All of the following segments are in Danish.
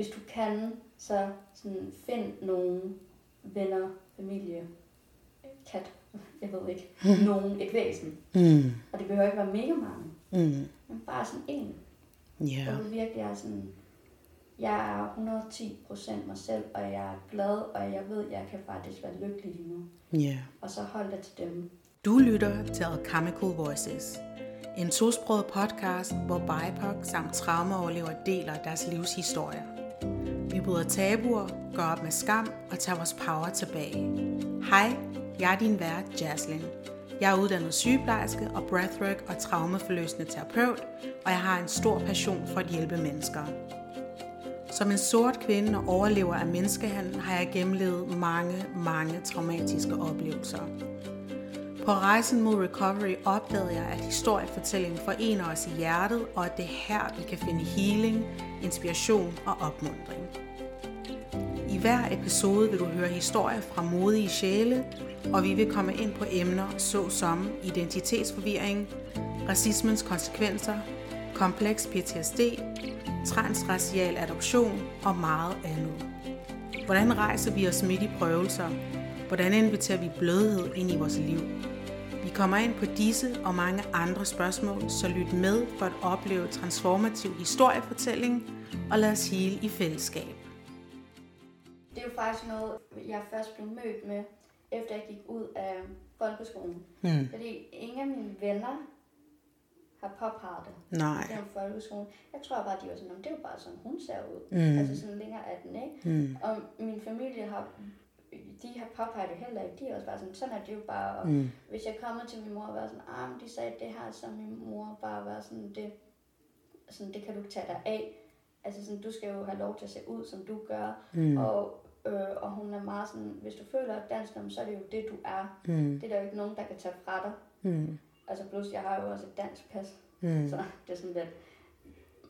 hvis du kan, så sådan, find nogle venner, familie, kat, jeg ved ikke, nogen, et væsen. Mm. Og det behøver ikke være mega mange, Mm. men bare sådan en. Ja. Hvor du virkelig er sådan, jeg er 110 procent mig selv, og jeg er glad, og jeg ved, jeg kan faktisk være lykkelig lige nu. Ja. Og så hold dig til dem. Du lytter til Alchemical Voices, en tosproget podcast, hvor BIPOC samt traumaoverlever deler deres livshistorier. Vi bryder tabuer, går op med skam og tager vores power tilbage. Hej, jeg er din vært, Jaslyn. Jeg er uddannet sygeplejerske og breathwork og traumeforløsende terapeut, og jeg har en stor passion for at hjælpe mennesker. Som en sort kvinde og overlever af menneskehandel har jeg gennemlevet mange, mange traumatiske oplevelser. På rejsen mod recovery opdagede jeg, at historiefortællingen forener os i hjertet, og at det er her, vi kan finde healing, inspiration og opmundring. I hver episode vil du høre historier fra modige sjæle, og vi vil komme ind på emner såsom identitetsforvirring, racismens konsekvenser, kompleks PTSD, transracial adoption og meget andet. Hvordan rejser vi os midt i prøvelser? Hvordan inviterer vi blødhed ind i vores liv? Vi kommer ind på disse og mange andre spørgsmål, så lyt med for at opleve transformativ historiefortælling og lad os hele i fællesskab. Det er jo faktisk noget, jeg først blev mødt med, efter jeg gik ud af folkeskolen. Hmm. Fordi ingen af mine venner har påpeget det Nej. gennem folkeskolen. Jeg tror bare, de var sådan, "Nå, det jo bare sådan, hun ser ud. Mm. Altså sådan længere er den, ikke? Mm. Og min familie har, de har påpeget det heller ikke. De er også bare sådan, sådan er det jo bare. Og Mm. hvis jeg kommer til min mor og var sådan, ah, men de sagde det her, så min mor bare var sådan, det, sådan, det kan du ikke tage dig af. Altså sådan, du skal jo have lov til at se ud, som du gør. Mm. Og, øh, og hun er meget sådan, hvis du føler dig dansk, så er det jo det, du er. Mm. Det er der jo ikke nogen, der kan tage fra dig. Mm. Altså plus, jeg har jo også et dansk pas, Mm. så det er sådan lidt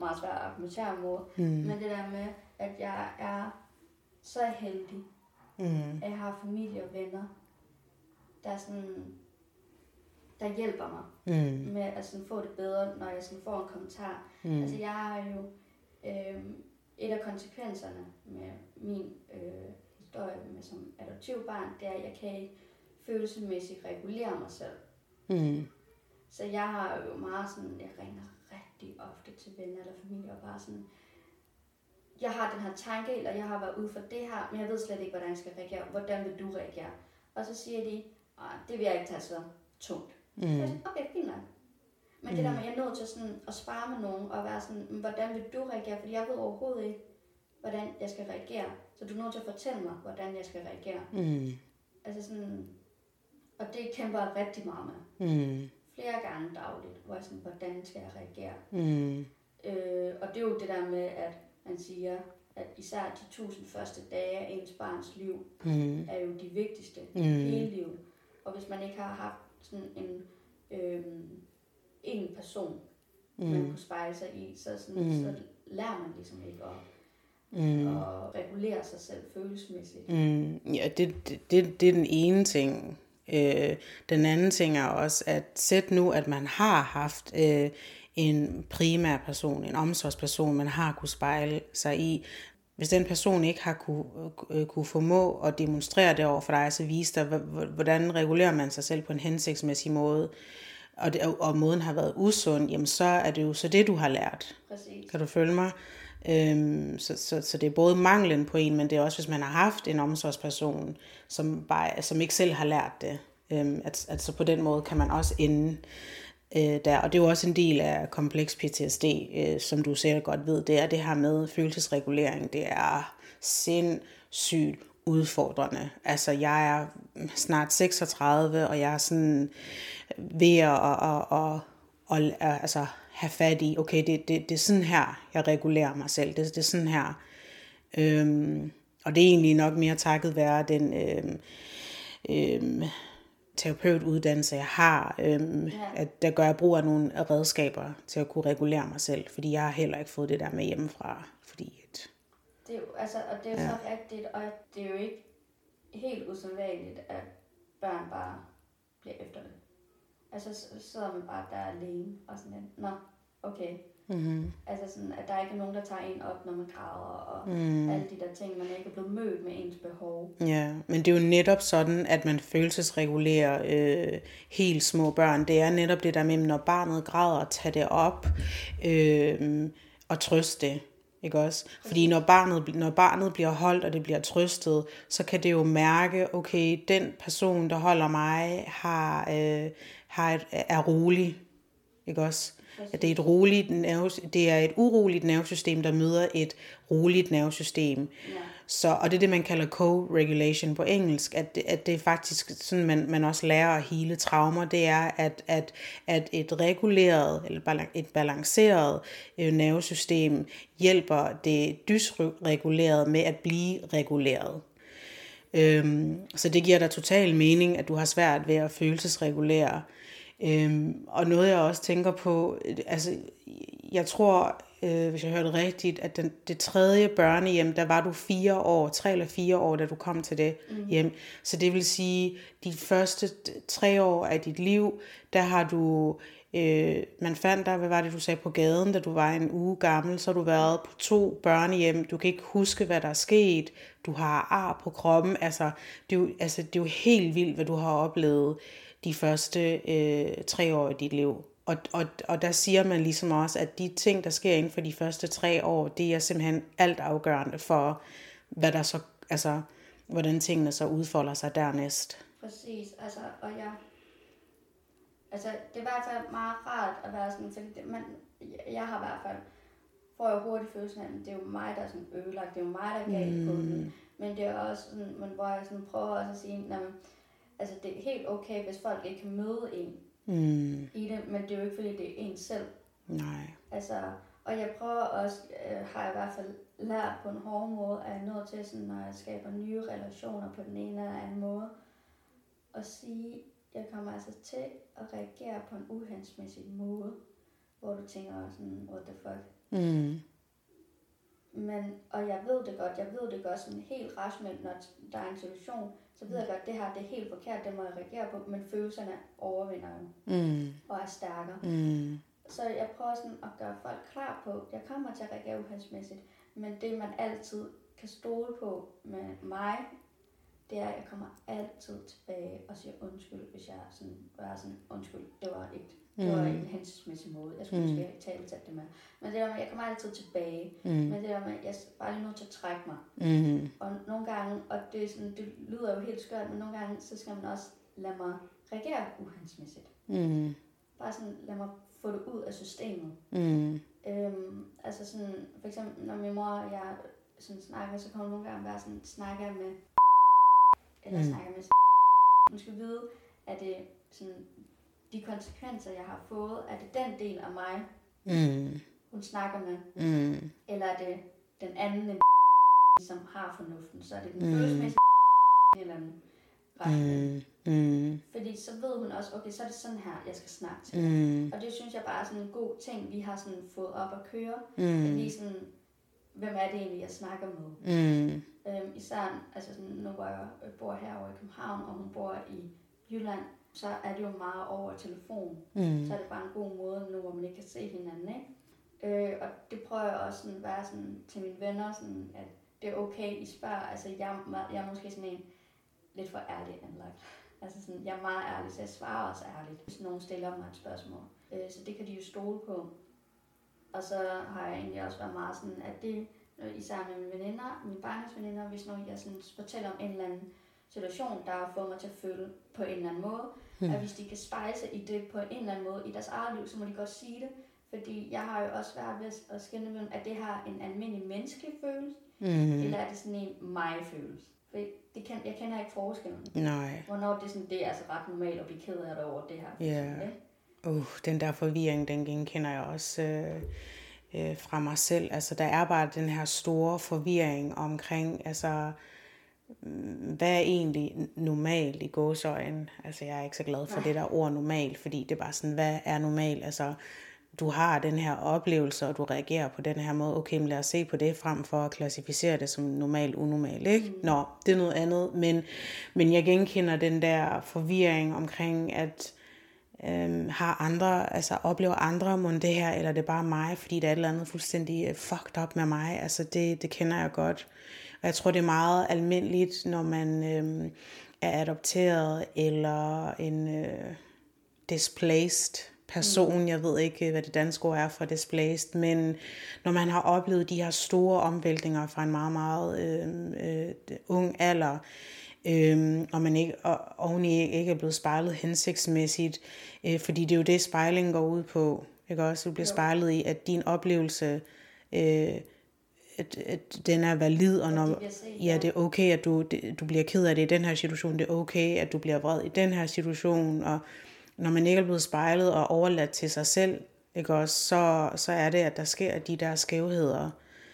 meget svært at argumentere mod. Mm. Men det der med, at jeg er så heldig, Mm. at jeg har familie og venner, der er sådan, der hjælper mig Mm. med at sådan få det bedre, når jeg sådan får en kommentar. Mm. Altså jeg har jo øh, et af konsekvenserne med min øh, historie med som adoptivbarn, det er, at jeg kan ikke følelsesmæssigt regulere mig selv. Mm. Så jeg har jo meget sådan, jeg ringer rigtig ofte til venner eller familie og bare sådan, jeg har den her tanke, eller jeg har været ude for det her, men jeg ved slet ikke, hvordan jeg skal reagere. Hvordan vil du reagere? Og så siger de, "Ej, det vil jeg ikke tage så tungt. Så jeg er Mm. sådan, okay, fint nok. Men det der med, at jeg er nødt til sådan at spare med nogen og være sådan, "Men hvordan vil du reagere? Fordi jeg ved overhovedet ikke, hvordan jeg skal reagere. Så du er nødt til at fortælle mig, hvordan jeg skal reagere. Mm. Altså sådan, og det kæmper jeg rigtig meget med. Mm. Flere gange dagligt, hvor jeg sådan, hvordan skal jeg reagere? Mm. Øh, og det er jo det der med, at man siger, at især de tusind første dage af ens barns liv, Mm. er jo de vigtigste Mm. mm. hele livet. Og hvis man ikke har haft sådan en, øh, en person, mm. man kunne spejle sig i, så, sådan, Mm. så lærer man ligesom ikke at, Mm. at regulere sig selv følelsesmæssigt. Mm, ja, det, det, det, det er den ene ting. Øh, den anden ting er også, at sæt nu, at man har haft øh, en primær person, en omsorgsperson, man har kunne spejle sig i. Hvis den person ikke har kunne, øh, kunne formå at demonstrere det over for dig, så vise dig, hvordan regulerer man sig selv på en hensigtsmæssig måde, og, det, og måden har været usund, jamen så er det jo så det, du har lært. Præcis. Kan du følge mig? Øhm, så, så, så det er både manglen på en, men det er også, hvis man har haft en omsorgsperson, som, bare, som ikke selv har lært det. Øhm, at, at så på den måde kan man også ende øh, der. Og det er jo også en del af kompleks PTSD, øh, som du sikkert godt ved, det er det her med følelsesregulering. Det er sindssygt udfordrende. Altså, jeg er snart 36, og jeg er sådan ved at, at, at, at, at altså, have fat i, okay, det, det, det er sådan her, jeg regulerer mig selv. Det, det er sådan her. Øhm, og det er egentlig nok mere takket være den øhm, øhm, terapeutuddannelse, jeg har, øhm, Ja. at der gør jeg brug af nogle redskaber til at kunne regulere mig selv, fordi jeg har heller ikke fået det der med hjemmefra, Det er jo, altså, og det er jo ja. så rigtigt, og det er jo ikke helt usædvanligt, at børn bare bliver efterladt. Altså, så sidder man bare der alene og sådan lidt, nå, okay. Mm-hmm. Altså sådan, at der ikke er nogen, der tager en op, når man græder, og mm. alle de der ting, man ikke er blevet mødt med ens behov. Ja, men det er jo netop sådan, at man følelsesregulerer øh, helt små børn. Det er netop det der med, når barnet græder, tage det op øh, og trøste det. Ikke også? Fordi når barnet, når barnet bliver holdt, og det bliver trøstet, så kan det jo mærke, okay, den person, der holder mig, har, øh, har et, er rolig. Ikke også? At det er et roligt nerve, det er et uroligt nervesystem, der møder et roligt nervesystem. Ja. Så, og det er det, man kalder co-regulation på engelsk, at, det, at det er faktisk sådan, man, man også lærer at hele traumer, det er, at, at, at et reguleret, eller et balanceret øh, nervesystem hjælper det dysregulerede med at blive reguleret. Øhm, så det giver dig total mening, at du har svært ved at følelsesregulere. Øhm, og noget jeg også tænker på, altså jeg tror, øh, hvis jeg hørte rigtigt, at den, det tredje børnehjem, der var du fire år, tre eller fire år, da du kom til det mm. hjem. Så det vil sige, de første tre år af dit liv, der har du, øh, man fandt dig, hvad var det du sagde, på gaden, da du var en uge gammel, så har du været på to børnehjem, du kan ikke huske, hvad der er sket, du har ar på kroppen, altså det er jo, altså, det er jo helt vildt, hvad du har oplevet de første øh, tre år i dit liv. Og, og, og der siger man ligesom også, at de ting, der sker inden for de første tre år, det er simpelthen alt afgørende for, hvad der så, altså, hvordan tingene så udfolder sig dernæst. Præcis, altså, og jeg, altså, det er i hvert fald meget rart at være sådan, så det, man, jeg har i hvert fald, får jeg hurtigt følelsen af, at det er jo mig, der er sådan ødelagt, det er jo mig, der er galt mm. på den. Men det er også sådan, man, hvor jeg sådan prøver også at sige, at altså det er helt okay, hvis folk ikke kan møde en mm. i det, men det er jo ikke, fordi det er en selv. Nej. Altså, og jeg prøver også, øh, har jeg i hvert fald lært på en hård måde, at jeg nødt til, sådan, når jeg skaber nye relationer på den ene eller anden måde, at sige, jeg kommer altså til at reagere på en uhendsmæssig måde, hvor du tænker sådan, what the fuck. Mm. Men, og jeg ved det godt, jeg ved det godt sådan helt rationelt, når der er en situation, så ved jeg godt, at det her det er helt forkert, det må jeg reagere på, men følelserne overvinder jo, mm. og er stærkere. Mm. Så jeg prøver sådan at gøre folk klar på, at jeg kommer til at reagere uhendsmæssigt, men det man altid kan stole på med mig, det er, at jeg kommer altid tilbage og siger undskyld, hvis jeg sådan, er sådan, undskyld, det var ikke det var mm. en hensmæssig måde. Jeg skulle mm. måske have talt det med. Men det der med, jeg kommer altid tilbage. Mm. Men det der med, jeg er bare lige nødt til at trække mig. Mm. Og nogle gange, og det, er sådan, det lyder jo helt skørt, men nogle gange, så skal man også lade mig reagere uhensigtsmæssigt. Mm. Bare sådan, lad mig få det ud af systemet. Mm. Øhm, altså sådan, for eksempel, når min mor og jeg sådan snakker, så kommer nogle gange være sådan, snakker med, eller mm. snakker med, man skal vide, at det sådan, de konsekvenser, jeg har fået, er det den del af mig, mm. hun snakker med? Mm. Eller er det den anden, som har fornuften? Så er det den mm. følelsesmæssige eller den mm. Mm. Fordi så ved hun også, okay, så er det sådan her, jeg skal snakke til mm. Og det synes jeg bare er sådan en god ting, vi har sådan fået op at køre. Mm. At lige sådan, hvem er det egentlig, jeg snakker med? Mm. Øhm, især, altså sådan, nu hvor jeg bor herovre i København, og hun bor i Jylland, så er det jo meget over telefon. Mm. Så er det bare en god måde nu, hvor man ikke kan se hinanden, ikke? Øh, og det prøver jeg også sådan at være sådan til mine venner, sådan, at det er okay, I spørger. Altså, jeg, jeg er måske sådan en lidt for ærlig anlagt. Altså sådan, jeg er meget ærlig, så jeg svarer også ærligt, hvis nogen stiller mig et spørgsmål. Øh, så det kan de jo stole på. Og så har jeg egentlig også været meget sådan, at det, især med mine veninder, mine barnes veninder, hvis nogen jeg sådan fortæller om en eller anden situation, der har fået mig til at føle på en eller anden måde. Mm. At hvis de kan spejle sig i det på en eller anden måde i deres eget liv, så må de godt sige det. Fordi jeg har jo også svært ved at skænde mellem, at det har en almindelig menneskelig følelse, mm. eller er det sådan en mig-følelse. For det kan, jeg kender ikke forskellen. Nej. Hvornår det er sådan, det er altså ret normalt at blive ked af det over det her. Ja. Yeah. Uh, den der forvirring, den genkender jeg også øh, øh, fra mig selv. Altså, der er bare den her store forvirring omkring, altså, hvad er egentlig normalt i gåsøjen? Altså, jeg er ikke så glad for det der ord normal, fordi det er bare sådan, hvad er normal? Altså, du har den her oplevelse, og du reagerer på den her måde. Okay, men lad os se på det, frem for at klassificere det som normal, unormal, ikke? Mm. Nå, det er noget andet. Men, men jeg genkender den der forvirring omkring, at øhm, har andre, altså oplever andre må det her, eller er det bare mig, fordi der er et eller andet fuldstændig øh, fucked up med mig. Altså det, det kender jeg godt. Og jeg tror, det er meget almindeligt, når man øhm, er adopteret, eller en øh, displaced person, jeg ved ikke, hvad det danske ord er for displaced, men når man har oplevet de her store omvæltninger fra en meget, meget øh, øh, ung alder, øh, og man ikke, og oveni ikke er blevet spejlet hensigtsmæssigt, øh, fordi det er jo det, spejling går ud på, ikke også? Du bliver spejlet i, at din oplevelse, øh, at, at den er valid, og når, ja, det er okay, at du, det, du bliver ked af det i den her situation, det er okay, at du bliver vred i den her situation, og når man ikke er blevet spejlet og overladt til sig selv, ikke også, så, så er det, at der sker de der skævheder.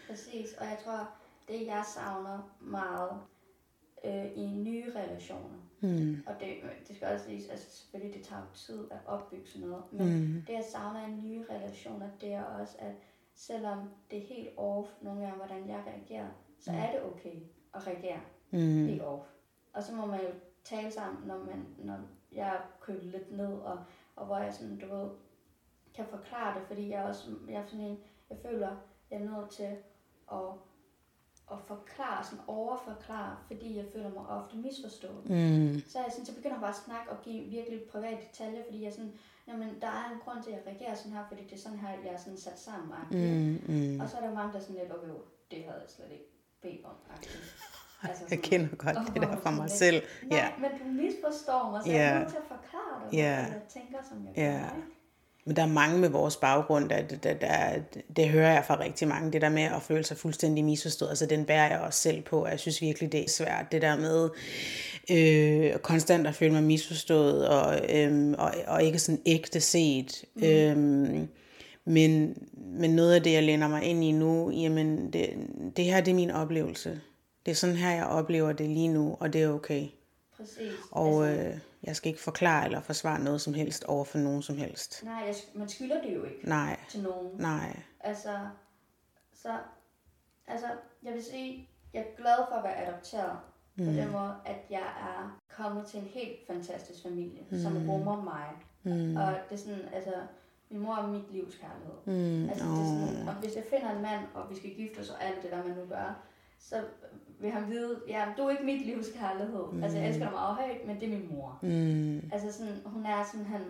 Præcis, og jeg tror, det jeg savner meget øh, i nye relationer, mm. og det, det skal også lige, altså selvfølgelig det tager tid at opbygge sådan noget, men mm. det jeg savner i nye relationer, det er også, at selvom det er helt off nogle gange, hvordan jeg reagerer, så mm. er det okay at reagere mm. helt off. Og så må man jo tale sammen, når, man, når jeg køber lidt ned, og, og hvor jeg sådan, du ved, kan forklare det, fordi jeg også, jeg er sådan en, jeg føler, jeg er nødt til at, at forklare, sådan overforklare, fordi jeg føler mig ofte misforstået. Mm. Så jeg, sådan, så begynder bare at snakke og give virkelig private detaljer, fordi jeg sådan, jamen, der er en grund til, at jeg reagerer sådan her, fordi det er sådan her, jeg er sådan sat sammen. Mm, mm. Og så er der mange, der sådan lidt, okay, det havde jeg slet ikke bedt om. Altså sådan, jeg kender godt det der fra mig selv. Nej, ja. men du misforstår mig, så yeah. jeg er nødt til at forklare dig, yeah. jeg tænker, som jeg yeah. gør. Men der er mange med vores baggrund, der, der, der, det hører jeg fra rigtig mange, det der med at føle sig fuldstændig misforstået, altså den bærer jeg også selv på, jeg synes virkelig, det er svært, det der med øh, konstant at føle mig misforstået, og, øh, og, og ikke sådan ægte set. Mm. Øh, men, men noget af det, jeg læner mig ind i nu, jamen det, det her, det er min oplevelse. Det er sådan her, jeg oplever det lige nu, og det er okay. Præcis. Og altså, øh, jeg skal ikke forklare eller forsvare noget som helst over for nogen som helst. Nej, jeg, man skylder det jo ikke Nej. til nogen. Nej. Altså, så, altså, jeg vil sige, jeg er glad for at være adopteret. Mm. På den måde, at jeg er kommet til en helt fantastisk familie, mm. som rummer mig. Mm. Og det er sådan, altså, min mor er mit livs kærlighed. Mm. Altså, det er sådan, og hvis jeg finder en mand, og vi skal gifte os og alt det der, man nu gør, så vil han vide, ja, du er ikke mit livs kærlighed. Mm. Altså, jeg elsker dig meget højt, men det er min mor. Mm. Altså, sådan, hun er sådan, han,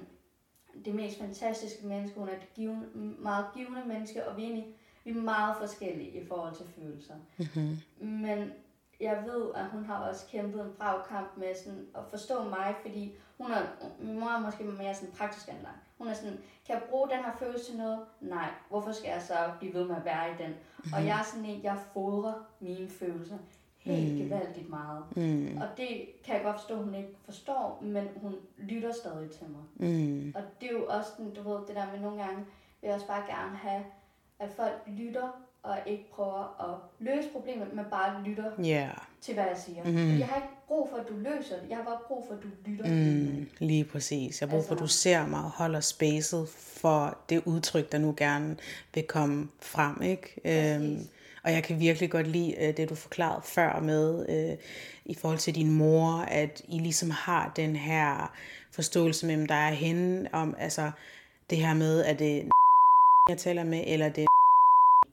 det mest fantastiske menneske. Hun er et givende, meget givende menneske, og vi er, egentlig, vi er meget forskellige i forhold til følelser. Mm-hmm. Men jeg ved, at hun har også kæmpet en brav kamp med sådan at forstå mig, fordi hun er, min mor er måske mere sådan praktisk anlagt. Hun er sådan, kan jeg bruge den her følelse til noget? Nej. Hvorfor skal jeg så blive ved med at være i den? Mm. Og jeg er sådan en, jeg fodrer mine følelser helt mm. gevaldigt meget. Mm. Og det kan jeg godt forstå, at hun ikke forstår, men hun lytter stadig til mig. Mm. Og det er jo også, den, du ved, det der med nogle gange, vil jeg også bare gerne have, at folk lytter og ikke prøver at løse problemet, men bare lytter yeah. til, hvad jeg siger. Mm. Jeg har ikke brug for, at du løser det. Jeg har bare brug for, at du lytter. Mm, lige præcis. Jeg har brug for, at du altså- ser mig og holder spacet for det udtryk, der nu gerne vil komme frem. Ikke? Øhm, og jeg kan virkelig godt lide øh, det, du forklarede før med, øh, i forhold til din mor, at I ligesom har den her forståelse mellem dig og hende, om altså det her med, at det jeg taler med, eller det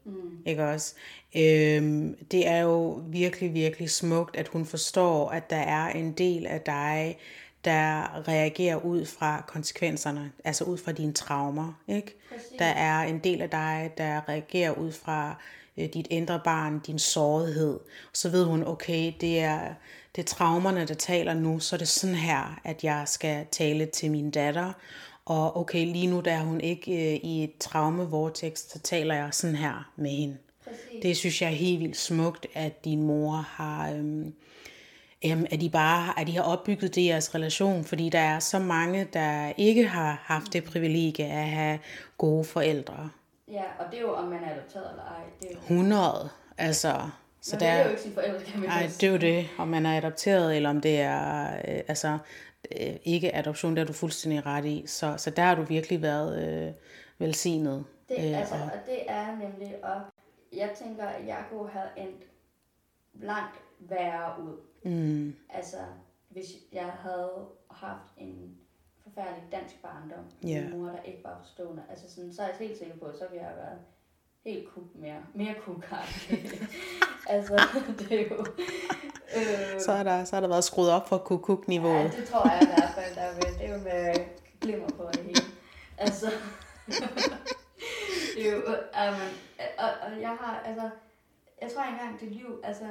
Mm. Ikke også? Øhm, det er jo virkelig, virkelig smukt, at hun forstår, at der er en del af dig, der reagerer ud fra konsekvenserne, altså ud fra dine traumer. Ikke? Der er en del af dig, der reagerer ud fra øh, dit indre barn, din sårighed. Så ved hun, okay, det er, det er traumerne, der taler nu, så er det sådan her, at jeg skal tale til min datter. Og okay, lige nu der er hun ikke øh, i et traume så taler jeg sådan her med hende. Præcis. Det synes jeg er helt vildt smukt, at din mor har... Øhm, øhm, at de bare at de har opbygget det i jeres relation, fordi der er så mange, der ikke har haft det privilegie at have gode forældre. Ja, og det er jo, om man er adopteret eller ej. Det er jo... 100, altså... Så der, er jo ikke sine forældre, kan man Nej, det er jo det, om man er adopteret, eller om det er, øh, altså, øh, ikke adoption, der er du fuldstændig ret i. Så, så der har du virkelig været øh, velsignet. Det, øh, altså, og... og det er nemlig, og jeg tænker, at jeg kunne have endt langt værre ud. Mm. Altså, hvis jeg havde haft en forfærdelig dansk barndom. Ja. Min mor, der ikke var forstående. Altså sådan, så er jeg helt sikker på, at så ville jeg have været helt kuk mere, mere kukagtig. altså, det er jo... Øh, Så er der, så er der været skruet op for ja, kukuk-niveauet. det tror jeg i hvert fald, der er ved. Det er jo med glimmer på det hele. Altså, det er jo, um, og, og jeg har, altså, jeg tror engang det liv, altså,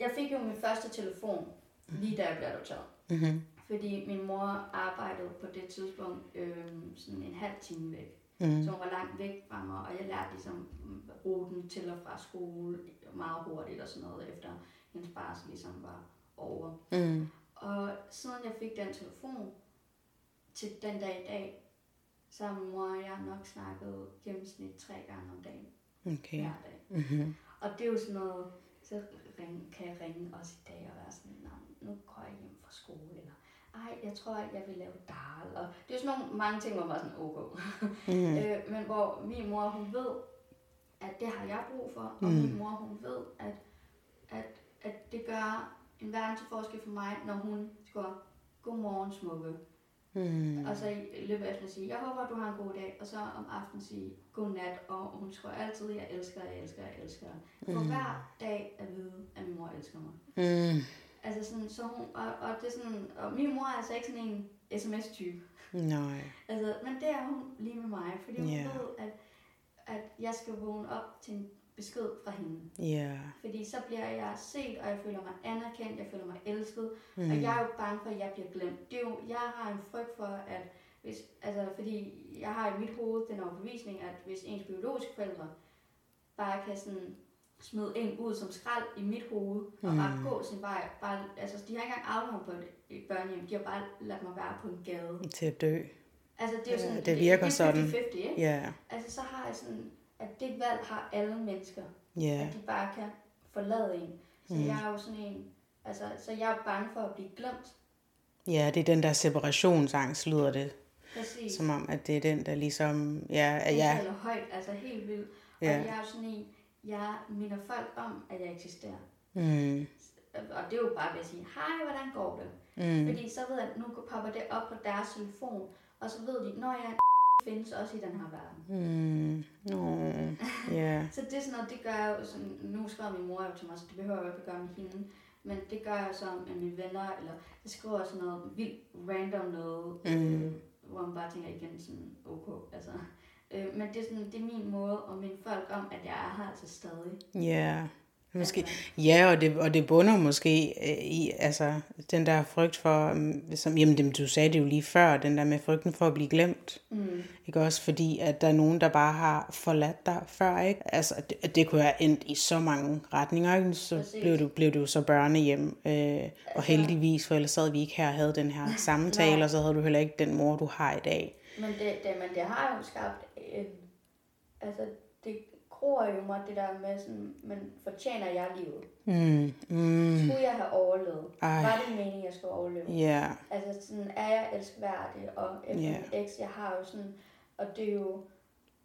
jeg fik jo min første telefon, lige da jeg blev adopteret. Mm-hmm. Fordi min mor arbejdede på det tidspunkt øh, sådan en halv time væk. Mm. Så hun var langt væk fra mig, og jeg lærte ligesom mm, ruten til og fra skole meget hurtigt og sådan noget, efter hendes barsel ligesom var over. Mm. Og siden jeg fik den telefon til den dag i dag, så har mor og jeg nok snakket gennemsnit tre gange om dagen. Okay. Hver dag. Mm-hmm. Og det er jo sådan noget, så ring, kan jeg ringe også i dag og være sådan, "Nå, nu går jeg hjem fra skole, eller ej, jeg tror, jeg vil lave dal. Og det er jo sådan nogle mange ting, hvor man er sådan, ok. Mm. Øh, men hvor min mor, hun ved, at det har jeg brug for, og Mm. min mor, hun ved, at, at, at det gør en verden til forskel for mig, når hun skriver, godmorgen smukke. Mm. Og så i løbet af aftenen sige, jeg håber, du har en god dag, og så om aftenen sige, god nat, og hun skriver altid, jeg elsker jeg elsker jeg elsker. For Mm. hver dag at vide, at min mor elsker mig. Mm. Altså sådan, så hun, og, og det er sådan, og min mor er altså ikke sådan en sms-type. Nej. Altså, men det er hun lige med mig, fordi hun yeah. ved, at, at jeg skal vågne op til en besked fra hende. Ja. Fordi så bliver jeg set, og jeg føler mig anerkendt, jeg føler mig elsket, mm. og jeg er jo bange for, at jeg bliver glemt. Det er jo, jeg har en frygt for, at hvis, altså, fordi jeg har i mit hoved den overbevisning, at hvis ens biologiske forældre bare kan sådan smide en ud som skrald i mit hoved, og Mm. bare gå sin vej. Bare, altså, de har ikke engang mig på et, børnehjem, de har bare ladt mig være på en gade. Til at dø. Altså, det er jo Ja, sådan, det virker det, sådan. det er 50-50, ikke? Ja. Altså, så har jeg sådan, at det valg har alle mennesker, Ja. at de bare kan forlade en. Så Mm. jeg er jo sådan en, altså, så jeg er bange for at blive glemt. Ja, det er den der separationsangst, lyder det. Præcis. Som om, at det er den, der ligesom... Ja, Jeg ja, taler højt, altså helt vildt. Ja. Og jeg er jo sådan en, jeg minder folk om, at jeg eksisterer. mm, Og det er jo bare ved at sige, hej, hvordan går det? mm, Fordi så ved jeg, at nu popper det op på deres telefon, og så ved de, når jeg findes også i den her verden. mm, no, ja, Så det er sådan noget, det gør jeg jo sådan, nu skriver min mor jo til mig, så det behøver jeg jo ikke at gøre med hende. Men det gør jeg så med mine venner, eller jeg skriver sådan noget vildt random noget, Mm. øh, hvor man bare tænker igen sådan, ok, altså. Øh, men det er, sådan, det er min måde at minde folk om, at jeg er her altså stadig. ja. Måske, ja, og det, og det bunder måske øh, i, altså, den der frygt for, mm, som, jamen det, du sagde det jo lige før, den der med frygten for at blive glemt. mm, Ikke også fordi, at der er nogen, der bare har forladt dig før, ikke? Altså, det, det kunne have endt i så mange retninger, ikke? Så Præcis. blev du, blev du så børnehjem, øh, og Altså- heldigvis, for ellers sad vi ikke her og havde den her samtale, og så havde du heller ikke den mor, du har i dag. men, det, det, men det har jo skabt, øh, altså det gror jo mig det der med sådan, men fortjener jeg livet? Mm, mm, Skulle jeg have overlevet? Ej. Var det meningen, jeg skulle overleve? ja, Altså sådan, er jeg elskværdig, og efter Ja. yeah. min eks, jeg har jo sådan, og det er jo,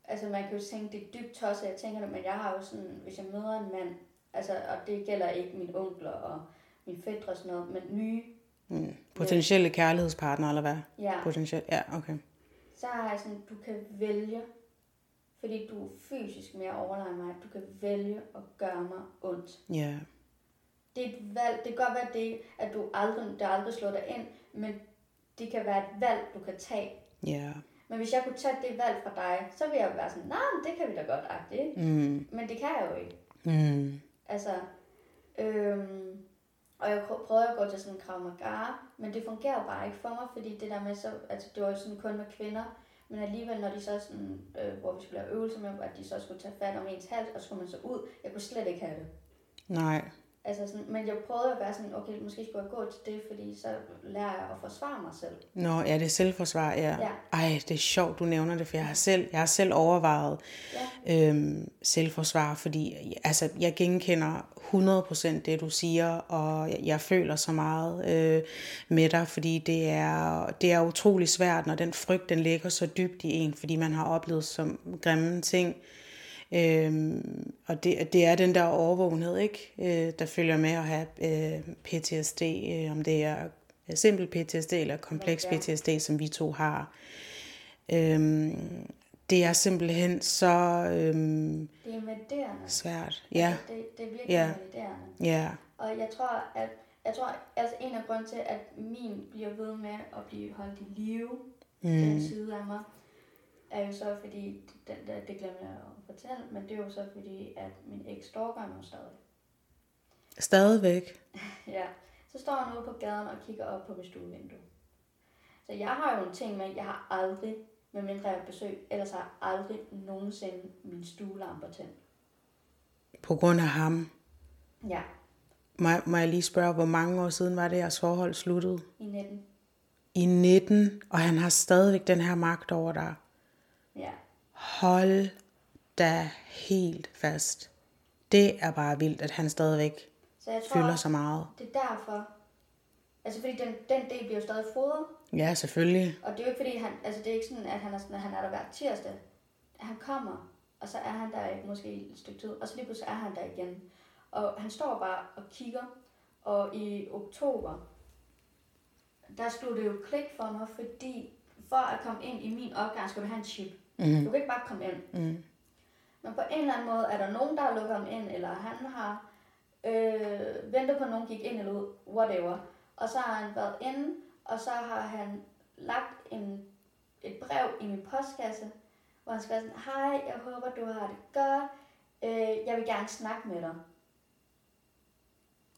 altså man kan jo tænke, det er dybt tosset, jeg tænker det, men jeg har jo sådan, hvis jeg møder en mand, altså, og det gælder ikke mine onkler og min fætter og sådan noget, men nye, mm. Potentielle kærlighedspartner, eller hvad? ja, Potentielt, ja, okay. Så har jeg sådan, du kan vælge, fordi du er fysisk mere overlegen mig, du kan vælge at gøre mig ondt. Ja, Det er et valg, det kan godt være det, at du aldrig, det aldrig slår dig ind, men det kan være et valg, du kan tage. ja, Men hvis jeg kunne tage det valg fra dig, så ville jeg jo være sådan, nej, men det kan vi da godt, agtigt, mm, Men det kan jeg jo ikke. mm, Altså, øhm, og jeg prøvede at gå til sådan en Krav men det fungerer bare ikke for mig, fordi det der med så, altså det var jo sådan kun med kvinder, men alligevel når de så sådan, øh, hvor vi skulle lave øvelser med, at de så skulle tage fat om ens hals, og så skulle man så ud, jeg kunne slet ikke have det. nej, Altså sådan, men jeg prøvede at være sådan, okay, måske skulle jeg gå til det, fordi så lærer jeg at forsvare mig selv. Nå, ja, det er selvforsvar, ja. Ja. Ej, det er sjovt, du nævner det, for jeg har selv, jeg har selv overvejet Ja. øhm, selvforsvar, fordi altså, jeg genkender 100% det, du siger, og jeg, jeg føler så meget øh, med dig, fordi det er, det er utrolig svært, når den frygt, den ligger så dybt i en, fordi man har oplevet så grimme ting. Øhm, og det, det er den der overvågenhed, ikke, øh, der følger med at have øh, PTSD, øh, om det er simpel PTSD eller kompleks. PTSD, som vi to har. Øhm, det er simpelthen så øhm, Det er invaliderende. svært. Ja, Det, det er virkelig Ja. invaliderende. ja, Og jeg tror, at jeg tror, altså en af grunden til, at min bliver ved med at blive holdt i live, mm. den side af mig, er jo så fordi, den der, det glemte jeg at fortælle, men det er jo så fordi, at min eks stalker mig stadig. stadigvæk. Ja, så står han ude på gaden og kigger op på mit stuevindue. Så jeg har jo en ting med, jeg har aldrig, med mindre jeg besøg, ellers har jeg aldrig nogensinde min stuelamper tændt. På grund af ham. Ja, Må, jeg- må jeg lige spørge, hvor mange år siden var det, jeres forhold sluttede? i 19. I 19, og han har stadigvæk den her magt over dig. Ja, Hold da helt fast. Det er bare vildt, at han stadigvæk så jeg tror, fylder så meget. det er derfor. Altså fordi den, den del bliver jo stadig fodret, Ja, selvfølgelig. og det er jo ikke fordi, han, altså det er ikke sådan, at han er, sådan, at han er der hver tirsdag. Han kommer, og så er han der måske et stykke tid, og så lige pludselig er han der igen. Og han står bare og kigger, og i oktober, der stod det jo klik for mig, fordi for at komme ind i min opgang, skal du have en chip. Mm. Du kan ikke bare komme ind. Mm. Men på en eller anden måde er der nogen, der har lukket ham ind, eller han har øh, ventet på, at nogen gik ind eller ud, whatever. Og så har han været inde, og så har han lagt en, et brev i min postkasse, hvor han skrev sådan, hej, jeg håber, du har det godt. Øh, jeg vil gerne snakke med dig.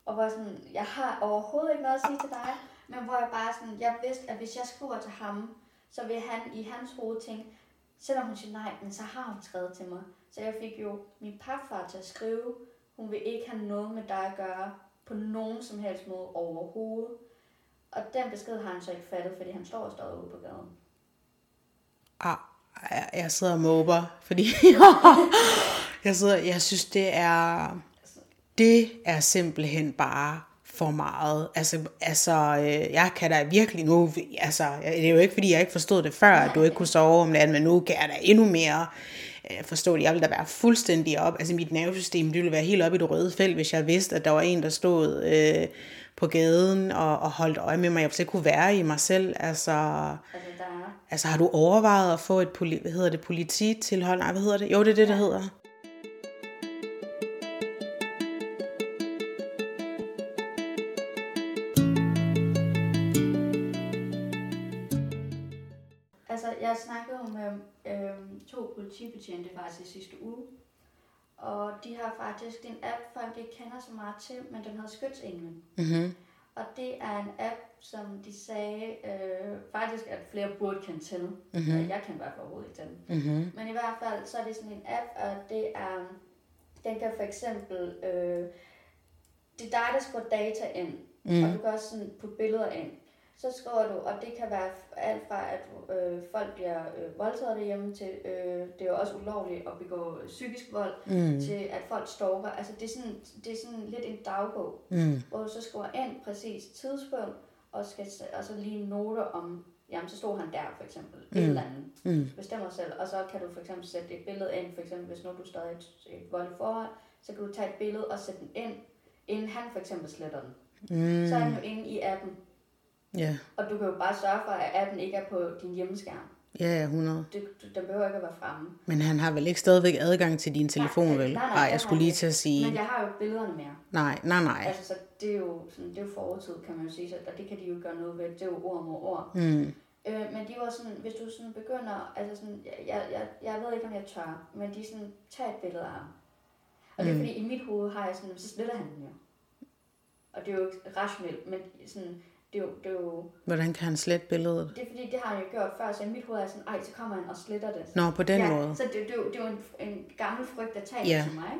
Og hvor sådan, jeg har overhovedet ikke noget at sige til dig, men hvor jeg bare sådan, jeg vidste, at hvis jeg skriver til ham, så vil han i hans hoved tænke, selvom hun siger nej, men så har hun skrevet til mig. Så jeg fik jo min papfar til at skrive, hun vil ikke have noget med dig at gøre på nogen som helst måde overhovedet. Og den besked har han så ikke fattet, fordi han står og står ude på gaden. Ah, jeg- jeg sidder og måber, fordi jeg, sidder, jeg synes, det er, det er simpelthen bare for meget. Altså, altså øh, jeg kan da virkelig nu, altså, det er jo ikke, fordi jeg ikke forstod det før, at du ikke kunne sove om natten, men nu kan jeg da endnu mere øh, forstå det. Jeg ville da være fuldstændig op, altså mit nervesystem, det ville være helt op i det røde felt, hvis jeg vidste, at der var en, der stod øh, på gaden og, og holdt øje med mig. Jeg ville slet kunne være i mig selv, altså... Altså, der er... Altså har du overvejet at få et poli, hvad hedder det, polititilhold? Nej, hvad hedder det? Jo, det er det, der hedder. Politibetjente faktisk i sidste uge. Og de har faktisk en app, folk ikke kender så meget til, men den hedder Skytsenglen. Mm-hmm. Og det er en app, som de sagde øh, faktisk, at flere burde kende til. Mhm. Mm-hmm. Jeg kan i hvert fald overhovedet ikke den. Mm-hmm. Men i hvert fald, så er det sådan en app, og det er, den kan for eksempel, øh, det er dig, der skriver data ind, mm. og du kan også sådan putte billeder ind. Så skriver du, og det kan være alt fra, at øh, folk bliver øh, voldtaget derhjemme, til øh, det er jo også ulovligt at begå psykisk vold, mm. til at folk stalker. Altså det er sådan, det er sådan lidt en dagbog, Mm. hvor du så skriver ind præcis tidspunkt, og, skal, og så lige noter om, jamen så stod han der for eksempel, mm. et eller andet, Mm. bestemmer selv, og så kan du for eksempel sætte et billede ind, for eksempel hvis nu du stadig et, et voldeligt forhold, så kan du tage et billede og sætte den ind, inden han for eksempel sletter den. Mm. Så er den jo inde i appen, Ja, og du kan jo bare sørge for, at appen ikke er på din hjemmeskærm. ja, ja, 100. Det, du, den behøver ikke at være fremme. Men han har vel ikke stadigvæk adgang til din telefon, Nej, vel? nej, nej, jeg skulle lige til at sige, Men jeg har jo billederne med. nej, nej, nej. Altså, så det er jo, sådan, det er jo fortid, kan man jo sige, så, og det kan de jo gøre noget ved. Det er jo ord mod ord. Mm. Øh, men de var sådan, hvis du sådan begynder, altså sådan, jeg, jeg, jeg, ved ikke, om jeg tør, men de sådan, tag et billede af ham. Og det er fordi, i mit hoved har jeg sådan, så sletter han den jo. Og det er jo ikke rationelt, men sådan, det er jo, det er jo, Hvordan kan han slette billedet? det er fordi, det har han jo gjort før, så i mit hoved er sådan, ej, så kommer han og sletter det. Nå, på den ja, måde. Så det, det, er jo, det er jo en, en gammel frygt, der tager Ja. til mig.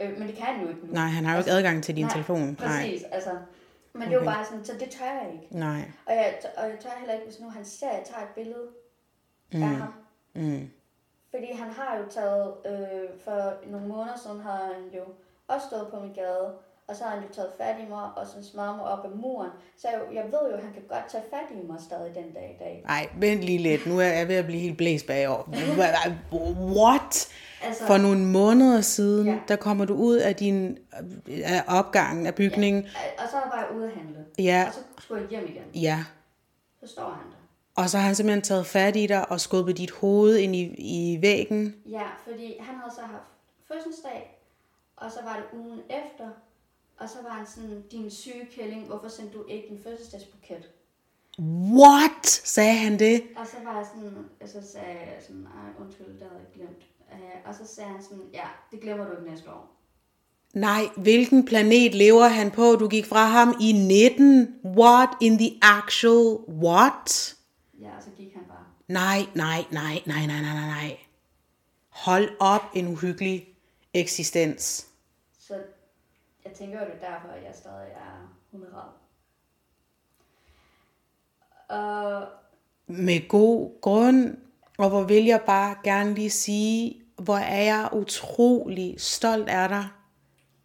Øh, men det kan han jo ikke nu. Nej, han har jo ikke adgang til din nej, telefon. Nej, Præcis, altså. Men det er jo Okay. bare sådan, så det tør jeg ikke. nej. Og jeg, og jeg tør heller ikke, hvis nu han ser, at jeg tager et billede mm. af ham. Mm. Fordi han har jo taget, øh, for nogle måneder siden har han jo også stået på min gade, og så har han jo taget fat i mig og sådan smadret mig op ad muren. Så jeg, jeg ved jo, at han kan godt tage fat i mig stadig den dag i dag. Nej, vent lige lidt. Nu er jeg ved at blive helt blæst bagover. What? Altså, For nogle måneder siden, Ja. der kommer du ud af din af opgangen af bygningen. og så var jeg ude at handle. Ja. Og så skulle jeg hjem igen. Ja. Så står han der. Og så har han simpelthen taget fat i dig og skubbet dit hoved ind i, i væggen. Ja, fordi han havde så haft fødselsdag, og så var det ugen efter, og så var han sådan, din syge kælling, hvorfor sendte du ikke din fødselsdagsbuket? What? Sagde han det? Og så var jeg sådan, og så sagde jeg sådan, ej undskyld, det havde jeg glemt. Uh, og så sagde han sådan, ja, det glemmer du ikke næste år. Nej, hvilken planet lever han på? Du gik fra ham i 19. What in the actual what? Ja, så gik han bare. Nej, nej, nej, nej, nej, nej, nej, nej. Hold op en uhyggelig eksistens. Jeg tænker jo, det er derfor, at jeg stadig er hunderad. Og Med god grund, og hvor vil jeg bare gerne lige sige, hvor er jeg utrolig stolt af dig.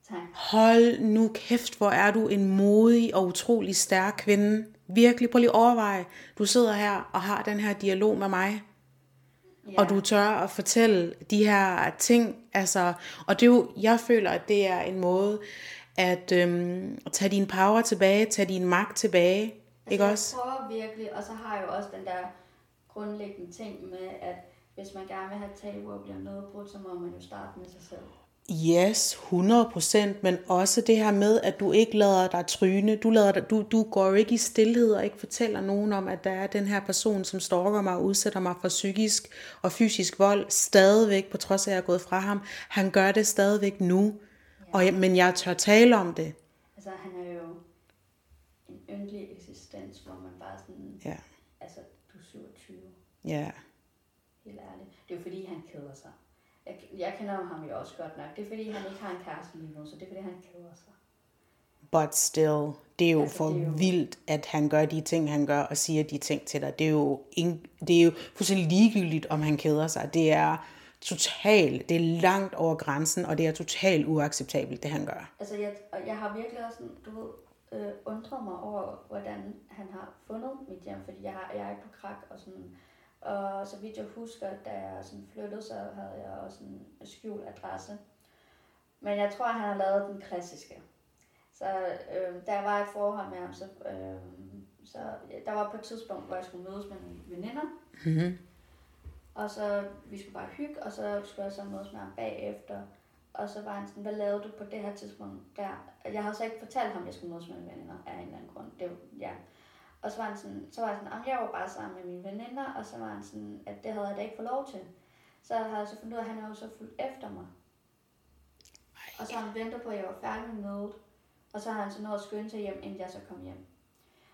tak. Hold nu kæft, hvor er du en modig og utrolig stærk kvinde. Virkelig, prøv lige overveje. Du sidder her og har den her dialog med mig. Ja. Og du tør at fortælle de her ting. Altså, og det er jo, jeg føler, at det er en måde at øhm, tage din power tilbage, tage din magt tilbage. Ikke også? Jeg prøver virkelig, og så har jeg jo også den der grundlæggende ting med, at hvis man gerne vil have tabuer og bliver nedbrudt, så må man jo starte med sig selv. Yes, 100%, men også det her med, at du ikke lader dig tryne. Du, lader dig, du, du går ikke i stillhed og ikke fortæller nogen om, at der er den her person, som stalker mig og udsætter mig for psykisk og fysisk vold, stadigvæk, på trods af, at jeg er gået fra ham. Han gør det stadigvæk nu, og, jeg- men jeg tør tale om det. Altså, han er jo en yndelig eksistens, hvor man bare sådan, Ja, altså, du er 27, ja. helt ærligt. Det er jo fordi, han keder sig. Jeg, kender ham jo også godt nok. Det er fordi, han ikke har en kæreste lige nu, så det er fordi, han keder sig. But still, det er jo Altså, for det er jo- vildt, at han gør de ting, han gør, og siger de ting til dig. Det er jo, ing- det er jo fuldstændig ligegyldigt, om han keder sig. Det er totalt, det er langt over grænsen, og det er totalt uacceptabelt, det han gør. Altså, jeg, jeg har virkelig også sådan, du ved, øh, undret mig over, hvordan han har fundet mit hjem, fordi jeg, har, jeg er ikke på krak og sådan. Og så vidt jeg husker, da jeg sådan flyttede, så havde jeg også en skjult adresse. Men jeg tror, han har lavet den klassiske. Så øh, jeg var et forhold med ham, så, øh, så der var på et tidspunkt, hvor jeg skulle mødes med nogle veninder. Mm-hmm. Og så, vi skulle bare hygge, og så skulle jeg så mødes med ham bagefter. Og så var han sådan, hvad lavede du på det her tidspunkt der? Jeg havde så ikke fortalt ham, at jeg skulle mødes med mine veninder af en eller anden grund. Det var, ja. Og så var han sådan, så var jeg sådan, "Jamen, jeg var bare sammen med mine veninder, og så var han sådan, at det havde jeg da ikke fået lov til. Så havde jeg så fundet ud af, at han er jo så fuldt efter mig. Og så han ventet på, at jeg var færdig med mødet. Og så har han så nået at skynde sig hjem, inden jeg så kom hjem.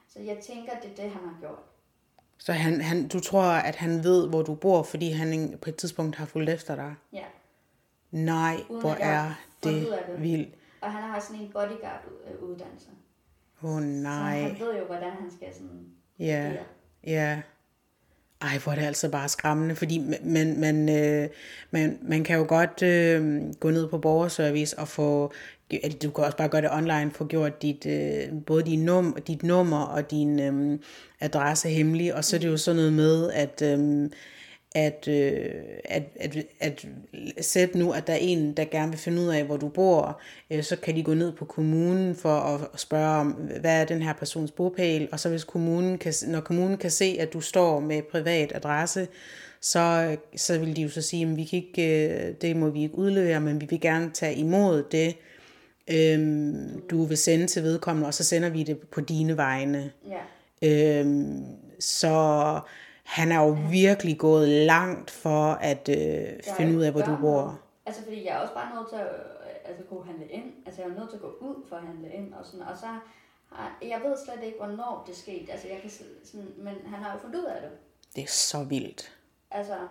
Så jeg tænker, at det er det, han har gjort. Så han, han, du tror, at han ved, hvor du bor, fordi han på et tidspunkt har fulgt efter dig? Ja. Nej, Uden hvor er det det. vildt. Og han har sådan en bodyguard-uddannelse. Åh oh, Så nej. han ved jo, hvordan han skal sådan... Ja, ja. Ej, hvor er det altså bare skræmmende, fordi man, man, øh, man, man kan jo godt øh, gå ned på borgerservice og få, du kan også bare gøre det online, få gjort dit, øh, både din num, dit nummer og din øh, adresse hemmelig, og så er det jo sådan noget med, at, øh, at, øh, at, at, at sæt nu, at der er en, der gerne vil finde ud af, hvor du bor, øh, så kan de gå ned på kommunen for at spørge om, hvad er den her persons bopæl, og så hvis kommunen kan, når kommunen kan se, at du står med privat adresse, så, så vil de jo så sige, at vi kan ikke, øh, det må vi ikke udlevere, men vi vil gerne tage imod det, øhm, du vil sende til vedkommende, og så sender vi det på dine vegne. Ja. Øhm, så han er jo virkelig gået langt for at øh, finde ud af, hvor du bor. Altså, fordi jeg er også bare nødt til at øh, altså, kunne handle ind. Altså, jeg er nødt til at gå ud for at handle ind og sådan. Og så jeg ved slet ikke, hvornår det skete. Altså, jeg kan sådan, men han har jo fundet ud af det. Det er så vildt. Altså,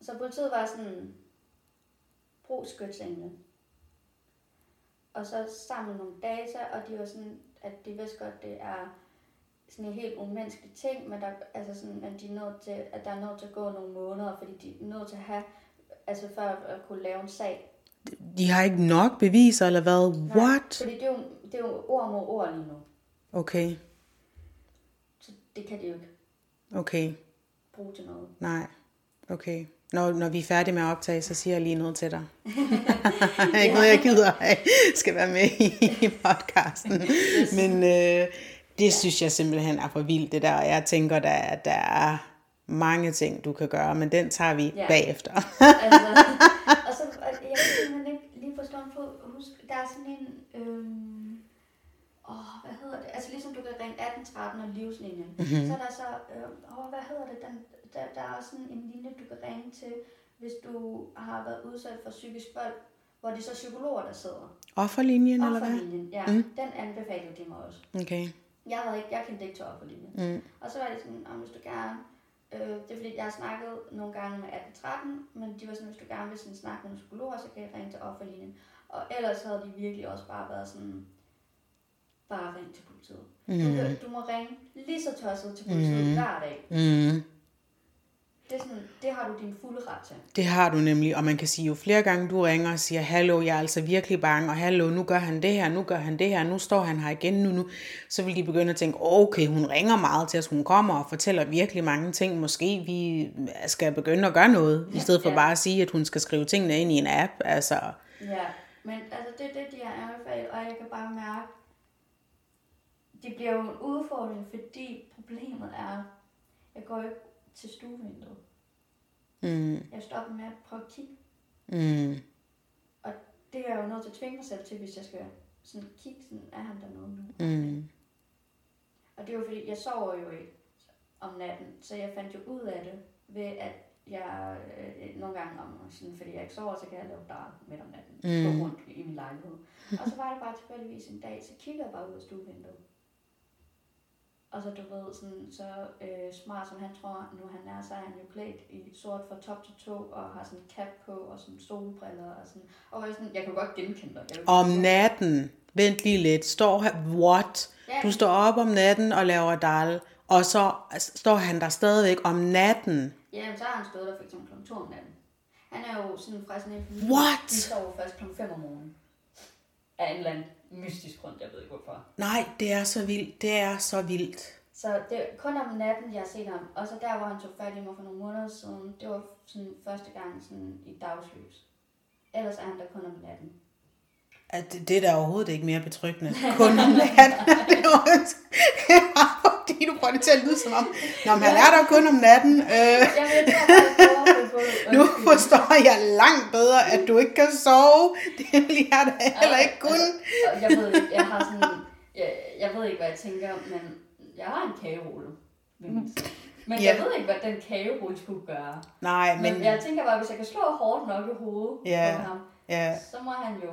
så politiet var sådan, brug skytsengle. Og så samle nogle data, og de var sådan, at de vidste godt, det er sådan en helt umenneskelig ting, men der, altså sådan, at, de er nødt til, at der er nødt til at gå nogle måneder, fordi de er nødt til at have, altså for at kunne lave en sag. De har ikke nok beviser, eller hvad? Nej, What? Fordi det er, jo, det er jo ord mod ord lige nu. Okay, Så det kan de jo ikke okay, bruge til noget. nej, okay. når, når vi er færdige med at optage, så siger jeg lige noget til dig. ikke noget, jeg gider have, skal være med i podcasten. Men øh, det synes jeg simpelthen er for vildt, det der. Og jeg tænker, der, der er mange ting, du kan gøre, men den tager vi Ja. bagefter. altså, og så, jeg kan simpelthen ikke lige på stående fod huske, der er sådan en, øhm, åh, hvad hedder det? Altså ligesom du kan ringe 1813 og livslinjen, mm-hmm. så er der så, øh, åh, hvad hedder det? Den, der, der er også sådan en linje, du kan ringe til, hvis du har været udsat for psykisk vold, hvor det er så psykologer, der sidder. Offerlinjen, eller hvad? Offerlinjen, ja, Mm. den anbefalede de mig også. Okay. Jeg, havde ikke, jeg kendte ikke til offerlinjen. Mm. Og så var det sådan, om hvis du gerne, øh, det er fordi, jeg har snakket nogle gange med 1813, men de var sådan, hvis du gerne vil sådan snakke med en psykolog, så kan jeg ringe til offerlinjen. Og ellers havde de virkelig også bare været sådan, bare ring til politiet. Mm. Du, du må ringe lige så tosset til politiet mm. hver dag. Mm. Det, sådan, det har du din fulde ret til. Det har du nemlig, og man kan sige, jo flere gange du ringer og siger, hallo, jeg er altså virkelig bange, og hallo, nu gør han det her, nu gør han det her, nu står han her igen, nu, nu. Så vil de begynde at tænke, okay, hun ringer meget til os, hun kommer og fortæller virkelig mange ting, måske vi skal begynde at gøre noget, i stedet for Ja. bare at sige, at hun skal skrive tingene ind i en app, altså, Ja, men altså det er det, de har anbefalet, og jeg kan bare mærke, det bliver jo en udfordring, fordi problemet er, jeg går ikke til stuevinduet. mm, Jeg stopper med at prøve at kigge, mm, og det er jeg jo nødt til at tvinge mig selv til, hvis jeg skal sådan kigge, sådan, er han der noget nu? mm, Og det er jo fordi, jeg sover jo ikke om natten, så jeg fandt jo ud af det ved, at jeg øh, nogle gange om, sådan, fordi jeg ikke sover, så kan jeg lave dark midt om natten, mm. gå rundt i min lejlighed. Og så var det bare tilfældigvis en dag, så kigger jeg bare ud af stuevinduet. Og så du ved, sådan, så øh, smart som han tror, nu han er, så er han jo klædt i sort fra top til to, og har sådan cap på, og sådan solbriller, og sådan, og jeg, sådan, jeg kan godt genkende dig. Om natten, vent lige lidt, står her, what? Ja. Du står op om natten og laver dal, og så står han der stadigvæk om natten. Ja, men så har han stået der for eksempel kl. 2 om natten. Han er jo sådan fra sådan en. What? Står jo først kl. 5 om morgenen. Af en eller anden mystisk grund, jeg ved ikke hvorfor. Nej, det er så vildt, det er så vildt. Så det er kun om natten, jeg har set ham. Og så der, hvor han tog fat i mig for nogle måneder siden, det var sådan første gang sådan i dagslys. Ellers er han der kun om natten. At det, det er da overhovedet ikke mere betryggende. Kun om natten. det er det er bare fordi du får det til at lyde som om, Nå, men han er der kun om natten. Øh, Jeg ved får på nu forstår jeg langt bedre, at du ikke kan sove. Det vil jeg da heller ikke kunne. Og jeg ved ikke, jeg har sådan... Jeg, jeg ved ikke, hvad jeg tænker, men jeg har en kagerulle. Men Ja. jeg ved ikke, hvad den kagerulle skulle gøre. Nej, Men, men jeg tænker bare, hvis jeg kan slå hårdt nok i hovedet Ja. på ham, ja, så må han jo...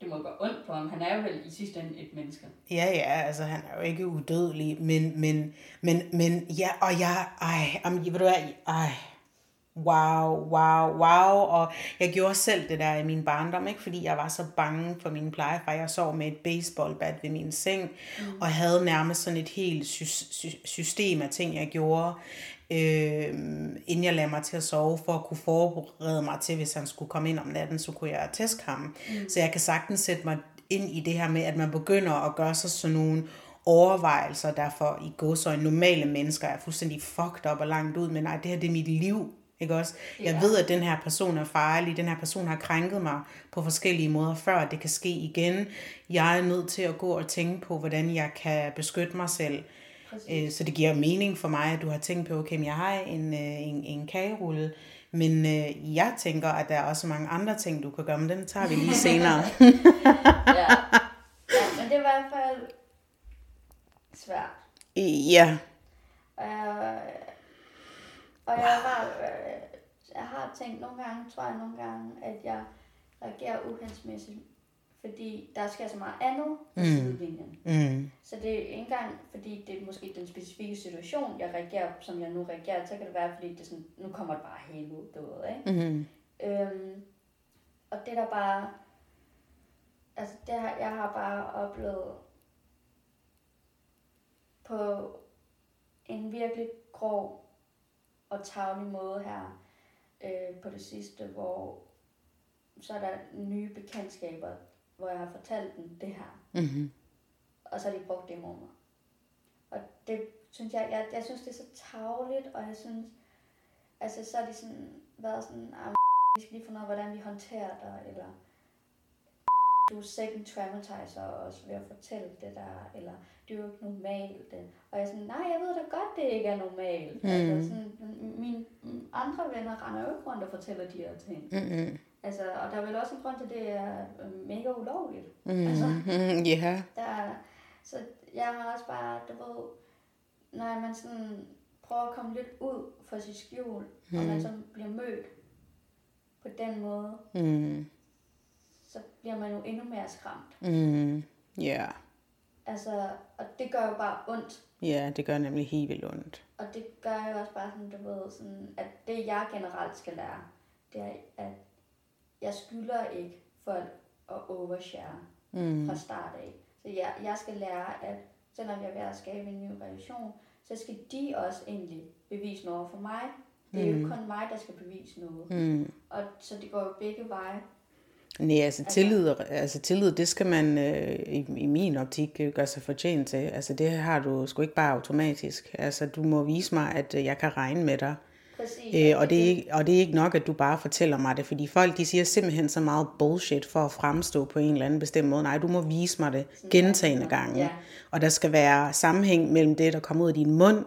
Det må gøre ondt på ham. Han er jo vel i sidste ende et menneske. ja, ja, altså han er jo ikke udødelig, men, men, men, men ja, og jeg, ej, om, ved du hvad, ej, wow, wow, wow, og jeg gjorde selv det der i min barndom, ikke, fordi jeg var så bange for min plejefar, jeg sov med et baseballbat ved min seng, mm. og havde nærmest sådan et helt sy- sy- system af ting, jeg gjorde, øh, inden jeg lagde mig til at sove, for at kunne forberede mig til, hvis han skulle komme ind om natten, så kunne jeg tæske ham. Mm. Så jeg kan sagtens sætte mig ind i det her med, at man begynder at gøre sig sådan nogle overvejelser, der for i godsøjne normale mennesker er fuldstændig fucked up og langt ud, men nej, det her det er mit liv, ikke også? Jeg Ja. ved, at den her person er farlig, den her person har krænket mig på forskellige måder før, at det kan ske igen. Jeg er nødt til at gå og tænke på, hvordan jeg kan beskytte mig selv. Præcis. Øh, Så det giver mening for mig, at du har tænkt på, okay, men jeg har en, øh, en, en kagerulle, men øh, jeg tænker, at der er også mange andre ting, du kan gøre, men den tager vi lige senere. Ja. ja, men det er i hvert fald svært. ja, jeg, og jeg, var, øh, jeg har tænkt nogle gange, tror jeg nogle gange, at jeg reagerer uhensigtsmæssigt, fordi der sker så meget andet på mm. sidelinjen. mm, Så det er ikke engang, fordi det er måske den specifikke situation, jeg reagerer, som jeg nu reagerer, så kan det være, fordi det er sådan, nu kommer det bare helt ud, du ved, ikke? mm, Øhm, og det der bare, altså det har, jeg har bare oplevet på en virkelig grov og tavlig måde her øh, på det sidste, hvor så er der nye bekendtskaber, hvor jeg har fortalt dem det her, mm, og så har de brugt det imod mig. Og det synes jeg, jeg, jeg synes det er så tavligt, og jeg synes, Altså, så har de sådan været sådan, ah, vi skal lige finde ud af, hvordan vi håndterer dig, eller du er second traumatizer også ved at fortælle det der, eller det er jo ikke normalt. Og jeg er sådan, nej, jeg ved da godt, det ikke er normalt. Mm. Altså, sådan, mine andre venner render jo ikke rundt og fortæller de her ting. Mm-hmm. Altså, og der er vel også en grund til, at det er øh, mega ulovligt. Mm. Altså, mm, yeah. der, så jeg har også bare, du ved, når man sådan prøver at komme lidt ud fra sit skjul, mm. og man så bliver mødt på den måde, mm. Så bliver man jo endnu mere skræmt. Mm. Yeah. Altså, og det gør jo bare ondt. Ja, det gør nemlig helt vildt ondt. Og det gør jo også bare sådan, du ved, sådan, at det jeg generelt skal lære, det er, at jeg skylder ikke folk at overshare mm. fra start af. Så jeg, jeg skal lære, at selvom jeg er ved at skabe en ny relation, så skal de også egentlig bevise noget for mig. Det er mm. jo kun mig, der skal bevise noget. Mm. Og så det går jo begge veje. Nej, altså, altså tillid, altså tillid, det skal man øh, i, i min optik øh, gøre sig fortjent til. Altså det har du sgu ikke bare automatisk. Altså du må vise mig, at øh, jeg kan regne med dig. Præcis. Øh, og, det er ikke, og det er ikke nok, at du bare fortæller mig det, fordi folk de siger simpelthen så meget bullshit for at fremstå på en eller anden bestemt måde. Nej, du må vise mig det gentagende gange. Ja. Og der skal være sammenhæng mellem det, der kommer ud af din mund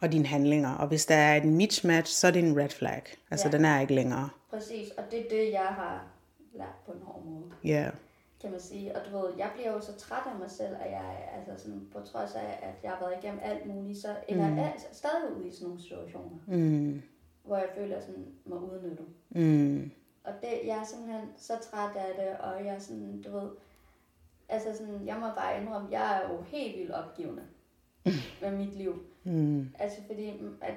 og dine handlinger. Og hvis der er en mismatch, så er det en red flag. Altså ja. den er ikke længere. Præcis, og det er det, jeg har lært på en hård måde. Ja. Yeah. Kan man sige. Og du ved, jeg bliver jo så træt af mig selv, at jeg, altså sådan, på trods af, at jeg har været igennem alt muligt, så ender mm. jeg altså stadig ude i sådan nogle situationer. Mm hvor jeg føler sådan mig udnytte. Mm. Og det, jeg er simpelthen så træt af det, og jeg er sådan, du ved, altså sådan, jeg må bare indrømme, jeg er jo helt vildt opgivende med mit liv. Mm. Altså fordi, at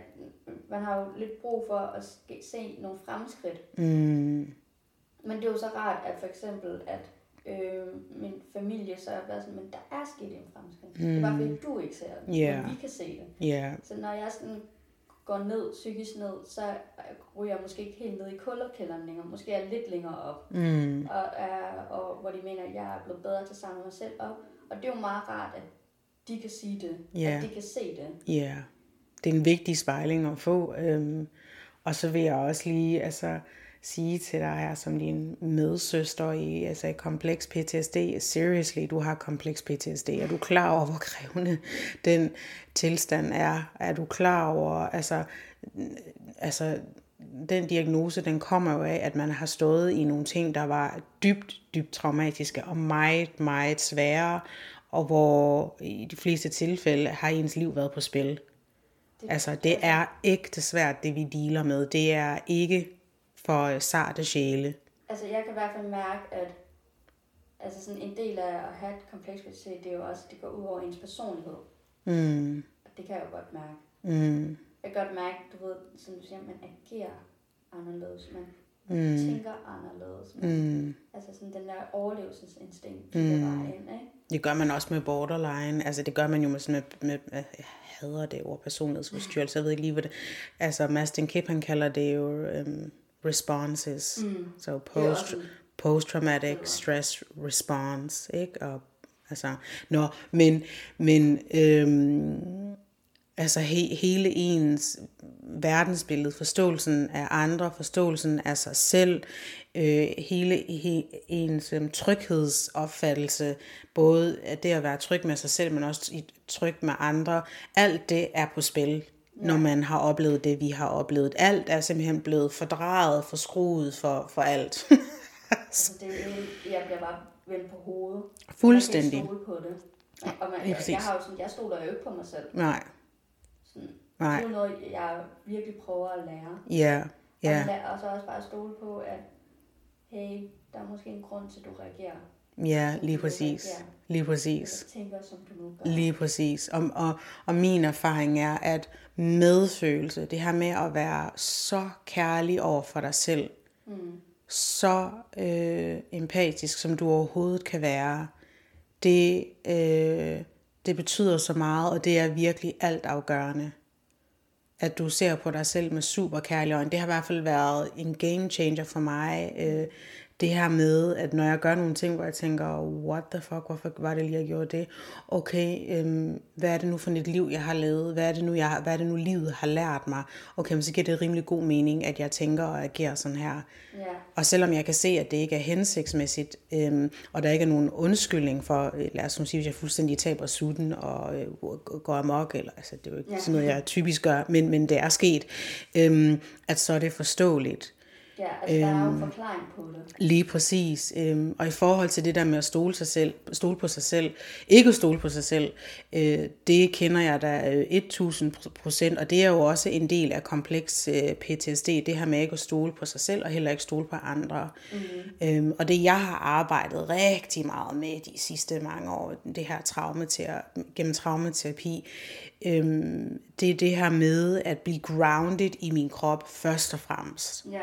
man har jo lidt brug for at se nogle fremskridt. Mm. Men det er jo så rart, at for eksempel, at øh, min familie så er sådan, men der er sket en fremskridt. Mm. Det er bare fordi, du ikke ser det, yeah. men vi kan se det. Yeah. Så når jeg sådan går ned, psykisk ned, så ryger jeg måske ikke helt ned i kulderkælderen længere. Måske er jeg lidt længere op. Mm. Og, er, og hvor de mener, at jeg er blevet bedre til at samle mig selv op. Og det er jo meget rart, at de kan sige det. Yeah. At de kan se det. Ja. Yeah. Det er en vigtig spejling at få. Øhm, og så vil jeg også lige, altså, sige til dig her som din medsøster i, altså i kompleks PTSD, seriously, du har kompleks PTSD. Er du klar over, hvor krævende den tilstand er? Er du klar over, altså, altså den diagnose, den kommer jo af, at man har stået i nogle ting, der var dybt, dybt traumatiske og meget, meget svære, og hvor i de fleste tilfælde har ens liv været på spil. Det, altså, det er ægte svært, det vi dealer med. Det er ikke for øh, sarte sjæle? Altså jeg kan i hvert fald mærke, at altså sådan en del af at have et kompleks PTSD, det er jo også, det går ud over ens personlighed. Mm. Og det kan jeg jo godt mærke. Mm. Jeg kan godt mærke, du ved, som du siger, man agerer anderledes, man mm. tænker anderledes. Man, mm. Altså sådan den der overlevelsesinstinkt, mm. der var ind, ikke? Det gør man også med borderline. Altså det gør man jo med sådan med, med, med jeg hader det ord personlighedsforstyrrelse. Jeg ved ikke lige, hvad det... Altså Mastin Kip, han kalder det jo... Um, responses. Mm. So post post traumatic stress response, ikke? Og altså, nå, men men øhm, altså he, hele ens verdensbillede, forståelsen af andre, forståelsen af sig selv, øh, hele he, ens øh, tryghedsopfattelse, både det at være tryg med sig selv, men også tryg med andre, alt det er på spil ja. når man har oplevet det, vi har oplevet. Alt er simpelthen blevet fordrejet, forskruet for, for alt. altså, det er jeg bliver bare vendt på hovedet. Fuldstændig. Jeg på det. Og man, jeg, jeg, har jo sådan, jeg stoler jo ikke på mig selv. Nej. Sådan, Nej. Det er jo noget, jeg virkelig prøver at lære. Ja. Ja. Og, og så også bare stole på, at hey, der er måske en grund til, at du reagerer Ja, lige præcis. Lige præcis. tænker, som du nu gør. Lige præcis. Og, og, og min erfaring er, at medfølelse, det her med at være så kærlig over for dig selv, mm. så øh, empatisk, som du overhovedet kan være, det, øh, det betyder så meget, og det er virkelig alt afgørende. At du ser på dig selv med super kærlig øjne. Det har i hvert fald været en game changer for mig. Øh, det her med, at når jeg gør nogle ting, hvor jeg tænker, what the fuck, hvorfor var det lige, jeg gjorde det? Okay, øhm, hvad er det nu for et liv, jeg har lavet? Hvad er det nu, jeg, hvad er det nu livet har lært mig? Okay, men så giver det rimelig god mening, at jeg tænker og agerer sådan her. Ja. Og selvom jeg kan se, at det ikke er hensigtsmæssigt, øhm, og der ikke er nogen undskyldning for, øh, lad os nu sige, hvis jeg fuldstændig taber sutten og øh, går amok, eller altså, det er jo ikke Ja. sådan noget, jeg typisk gør, men, men det er sket, øhm, at så er det forståeligt. Ja, altså der er Øhm. jo en forklaring på det. Lige præcis. Øhm, og i forhold til det der med at stole, sig selv, stole på sig selv, ikke at stole på sig selv, øh, det kender jeg da øh, 1000 procent, og det er jo også en del af kompleks øh, PTSD, det her med ikke at stole på sig selv, og heller ikke stole på andre. Mm. Øhm, og det jeg har arbejdet rigtig meget med de sidste mange år, det her traumaterapi, gennem traumaterapi, øhm, det er det her med at blive grounded i min krop først og fremmest. Ja.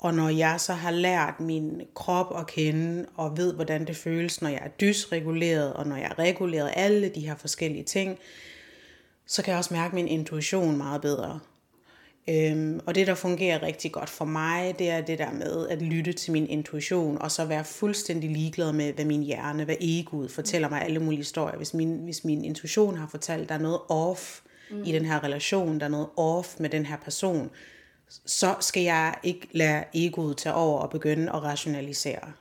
Og når jeg så har lært min krop at kende, og ved, hvordan det føles, når jeg er dysreguleret, og når jeg er reguleret, alle de her forskellige ting, så kan jeg også mærke min intuition meget bedre. Øhm, og det, der fungerer rigtig godt for mig, det er det der med at lytte til min intuition, og så være fuldstændig ligeglad med, hvad min hjerne, hvad egoet fortæller mig alle mulige historier. Hvis min, hvis min intuition har fortalt, der er noget off mm. i den her relation, der er noget off med den her person, så skal jeg ikke lade egoet tage over og begynde at rationalisere.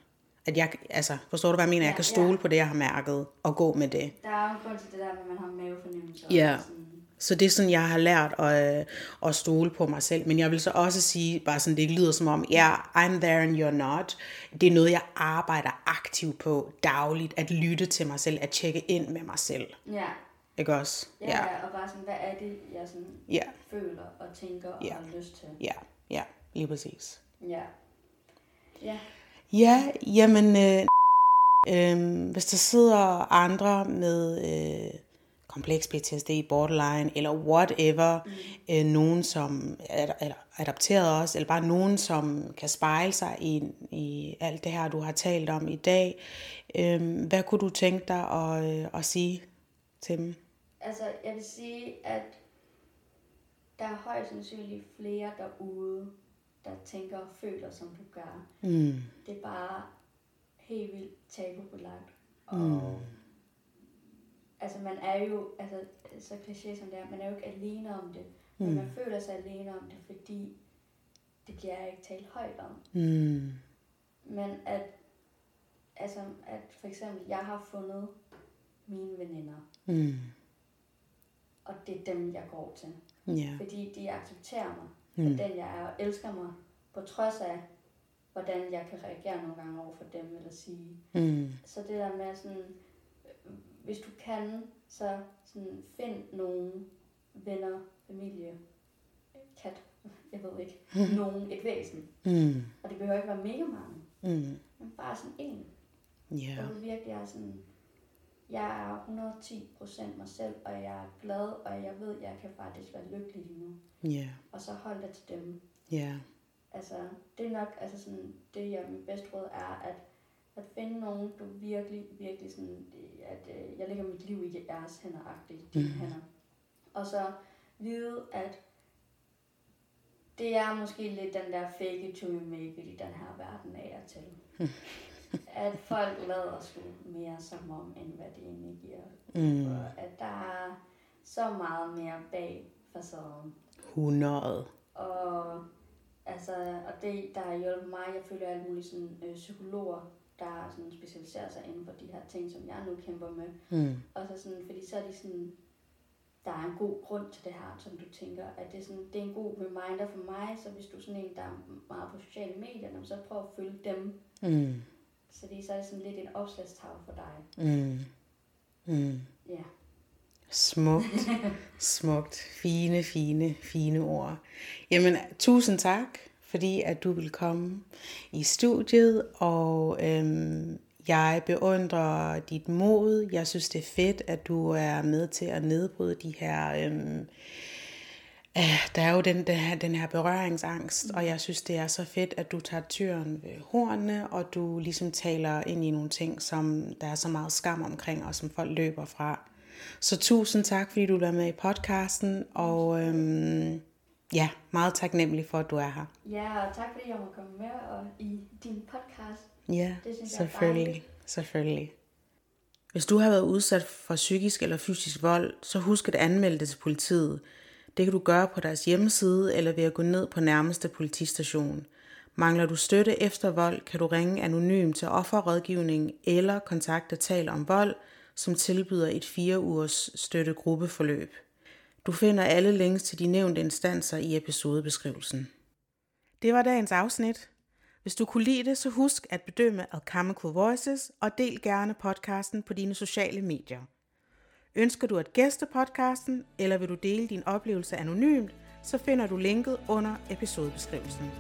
At jeg, altså, forstår du, hvad jeg mener? Jeg Ja, kan stole ja. på det, jeg har mærket, og gå med det. Der er jo en grund til det der, at man har mavefornemmelse. Ja. Sådan, Så det er sådan, jeg har lært at, øh, at stole på mig selv. Men jeg vil så også sige, bare sådan, det ikke lyder som om, ja, yeah, I'm there and you're not. Det er noget, jeg arbejder aktivt på dagligt. At lytte til mig selv, at tjekke ind med mig selv. ja. Ikke også? Ja, ja, og bare sådan, hvad er det, jeg sådan Ja, føler og tænker og Ja. har lyst til. ja, ja, lige præcis. Ja. Ja. Ja, jamen, øh, øh, hvis der sidder andre med øh, kompleks PTSD, borderline eller whatever, mm. øh, nogen som er, er adopteret også, eller bare nogen som kan spejle sig i, i alt det her, du har talt om i dag, øh, hvad kunne du tænke dig at, øh, at sige til dem? Altså, jeg vil sige, at der er højst sandsynligt flere derude, der tænker og føler, som du gør. Mm. Det er bare helt vildt tabubelagt. Og Mm. altså, man er jo, altså, så kliché som det er, man er jo ikke alene om det. Men Mm. man føler sig alene om det, fordi det bliver ikke talt højt om. Mm. Men at, altså, at for eksempel, jeg har fundet mine veninder, Mm. Og det er dem, jeg går til. Ja. Fordi de accepterer mig, Mm. for den jeg er, og elsker mig, på trods af, hvordan jeg kan reagere nogle gange over for dem, eller sige. Mm. Så det der med sådan, hvis du kan, så sådan, find nogle venner, familie, kat, jeg ved ikke, nogen, et væsen. Mm. Og det behøver ikke være mega mange, Mm. men bare sådan en, Ja. hvor du virkelig er sådan, jeg er 110% mig selv, og jeg er glad, og jeg ved, jeg kan faktisk være lykkelig lige nu. Ja. Og så hold dig til dem. Ja. Altså, det er nok, altså sådan, det jeg, mit bedste råd er, at, at finde nogen, du virkelig, virkelig sådan, at øh, jeg lægger mit liv i jeres hænder, agtigt, dine Mhm. hænder. Og så vide, at det er måske lidt den der fake it you make it i den her verden af og til. at folk lader sgu mere som om, end hvad det egentlig giver. Mm. Og at der er så meget mere bag facaden. 100. Og, altså, og det, der har hjulpet mig, jeg følger alle mulige sådan, øh, psykologer, der sådan, specialiserer sig inden for de her ting, som jeg nu kæmper med. Mm. Og så sådan, fordi så er de sådan, der er en god grund til det her, som du tænker, at det er, sådan, det er en god reminder for mig, så hvis du er sådan en, der er meget på sociale medier, så prøv at følge dem. Mm. Så det, så er sådan lidt en opslagstavle for dig. Mm. Mm. Ja. Smukt. Smukt. Fine, fine, fine ord. Jamen, tusind tak, fordi at du vil komme i studiet, og øhm, jeg beundrer dit mod. Jeg synes, det er fedt, at du er med til at nedbryde de her... Øhm, øh, der er jo den, den, her, den her berøringsangst, og jeg synes, det er så fedt, at du tager tyren ved hornene, og du ligesom taler ind i nogle ting, som der er så meget skam omkring, og som folk løber fra. Så tusind tak, fordi du var med i podcasten, og øhm, Ja, meget taknemmelig for, at du er her. Ja, og tak fordi jeg må komme med og i din podcast. Ja, Det synes jeg er selvfølgelig. Selvfølgelig. Hvis du har været udsat for psykisk eller fysisk vold, så husk at anmelde det til politiet. Det kan du gøre på deres hjemmeside eller ved at gå ned på nærmeste politistation. Mangler du støtte efter vold, kan du ringe anonymt til offerrådgivning eller kontakte Tal om Vold, som tilbyder et fire ugers støttegruppeforløb. Du finder alle links til de nævnte instanser i episodebeskrivelsen. Det var dagens afsnit. Hvis du kunne lide det, så husk at bedømme Alchemical Voices og del gerne podcasten på dine sociale medier. Ønsker du at gæste podcasten, eller vil du dele din oplevelse anonymt, så finder du linket under episodebeskrivelsen.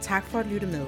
Tak for at lytte med.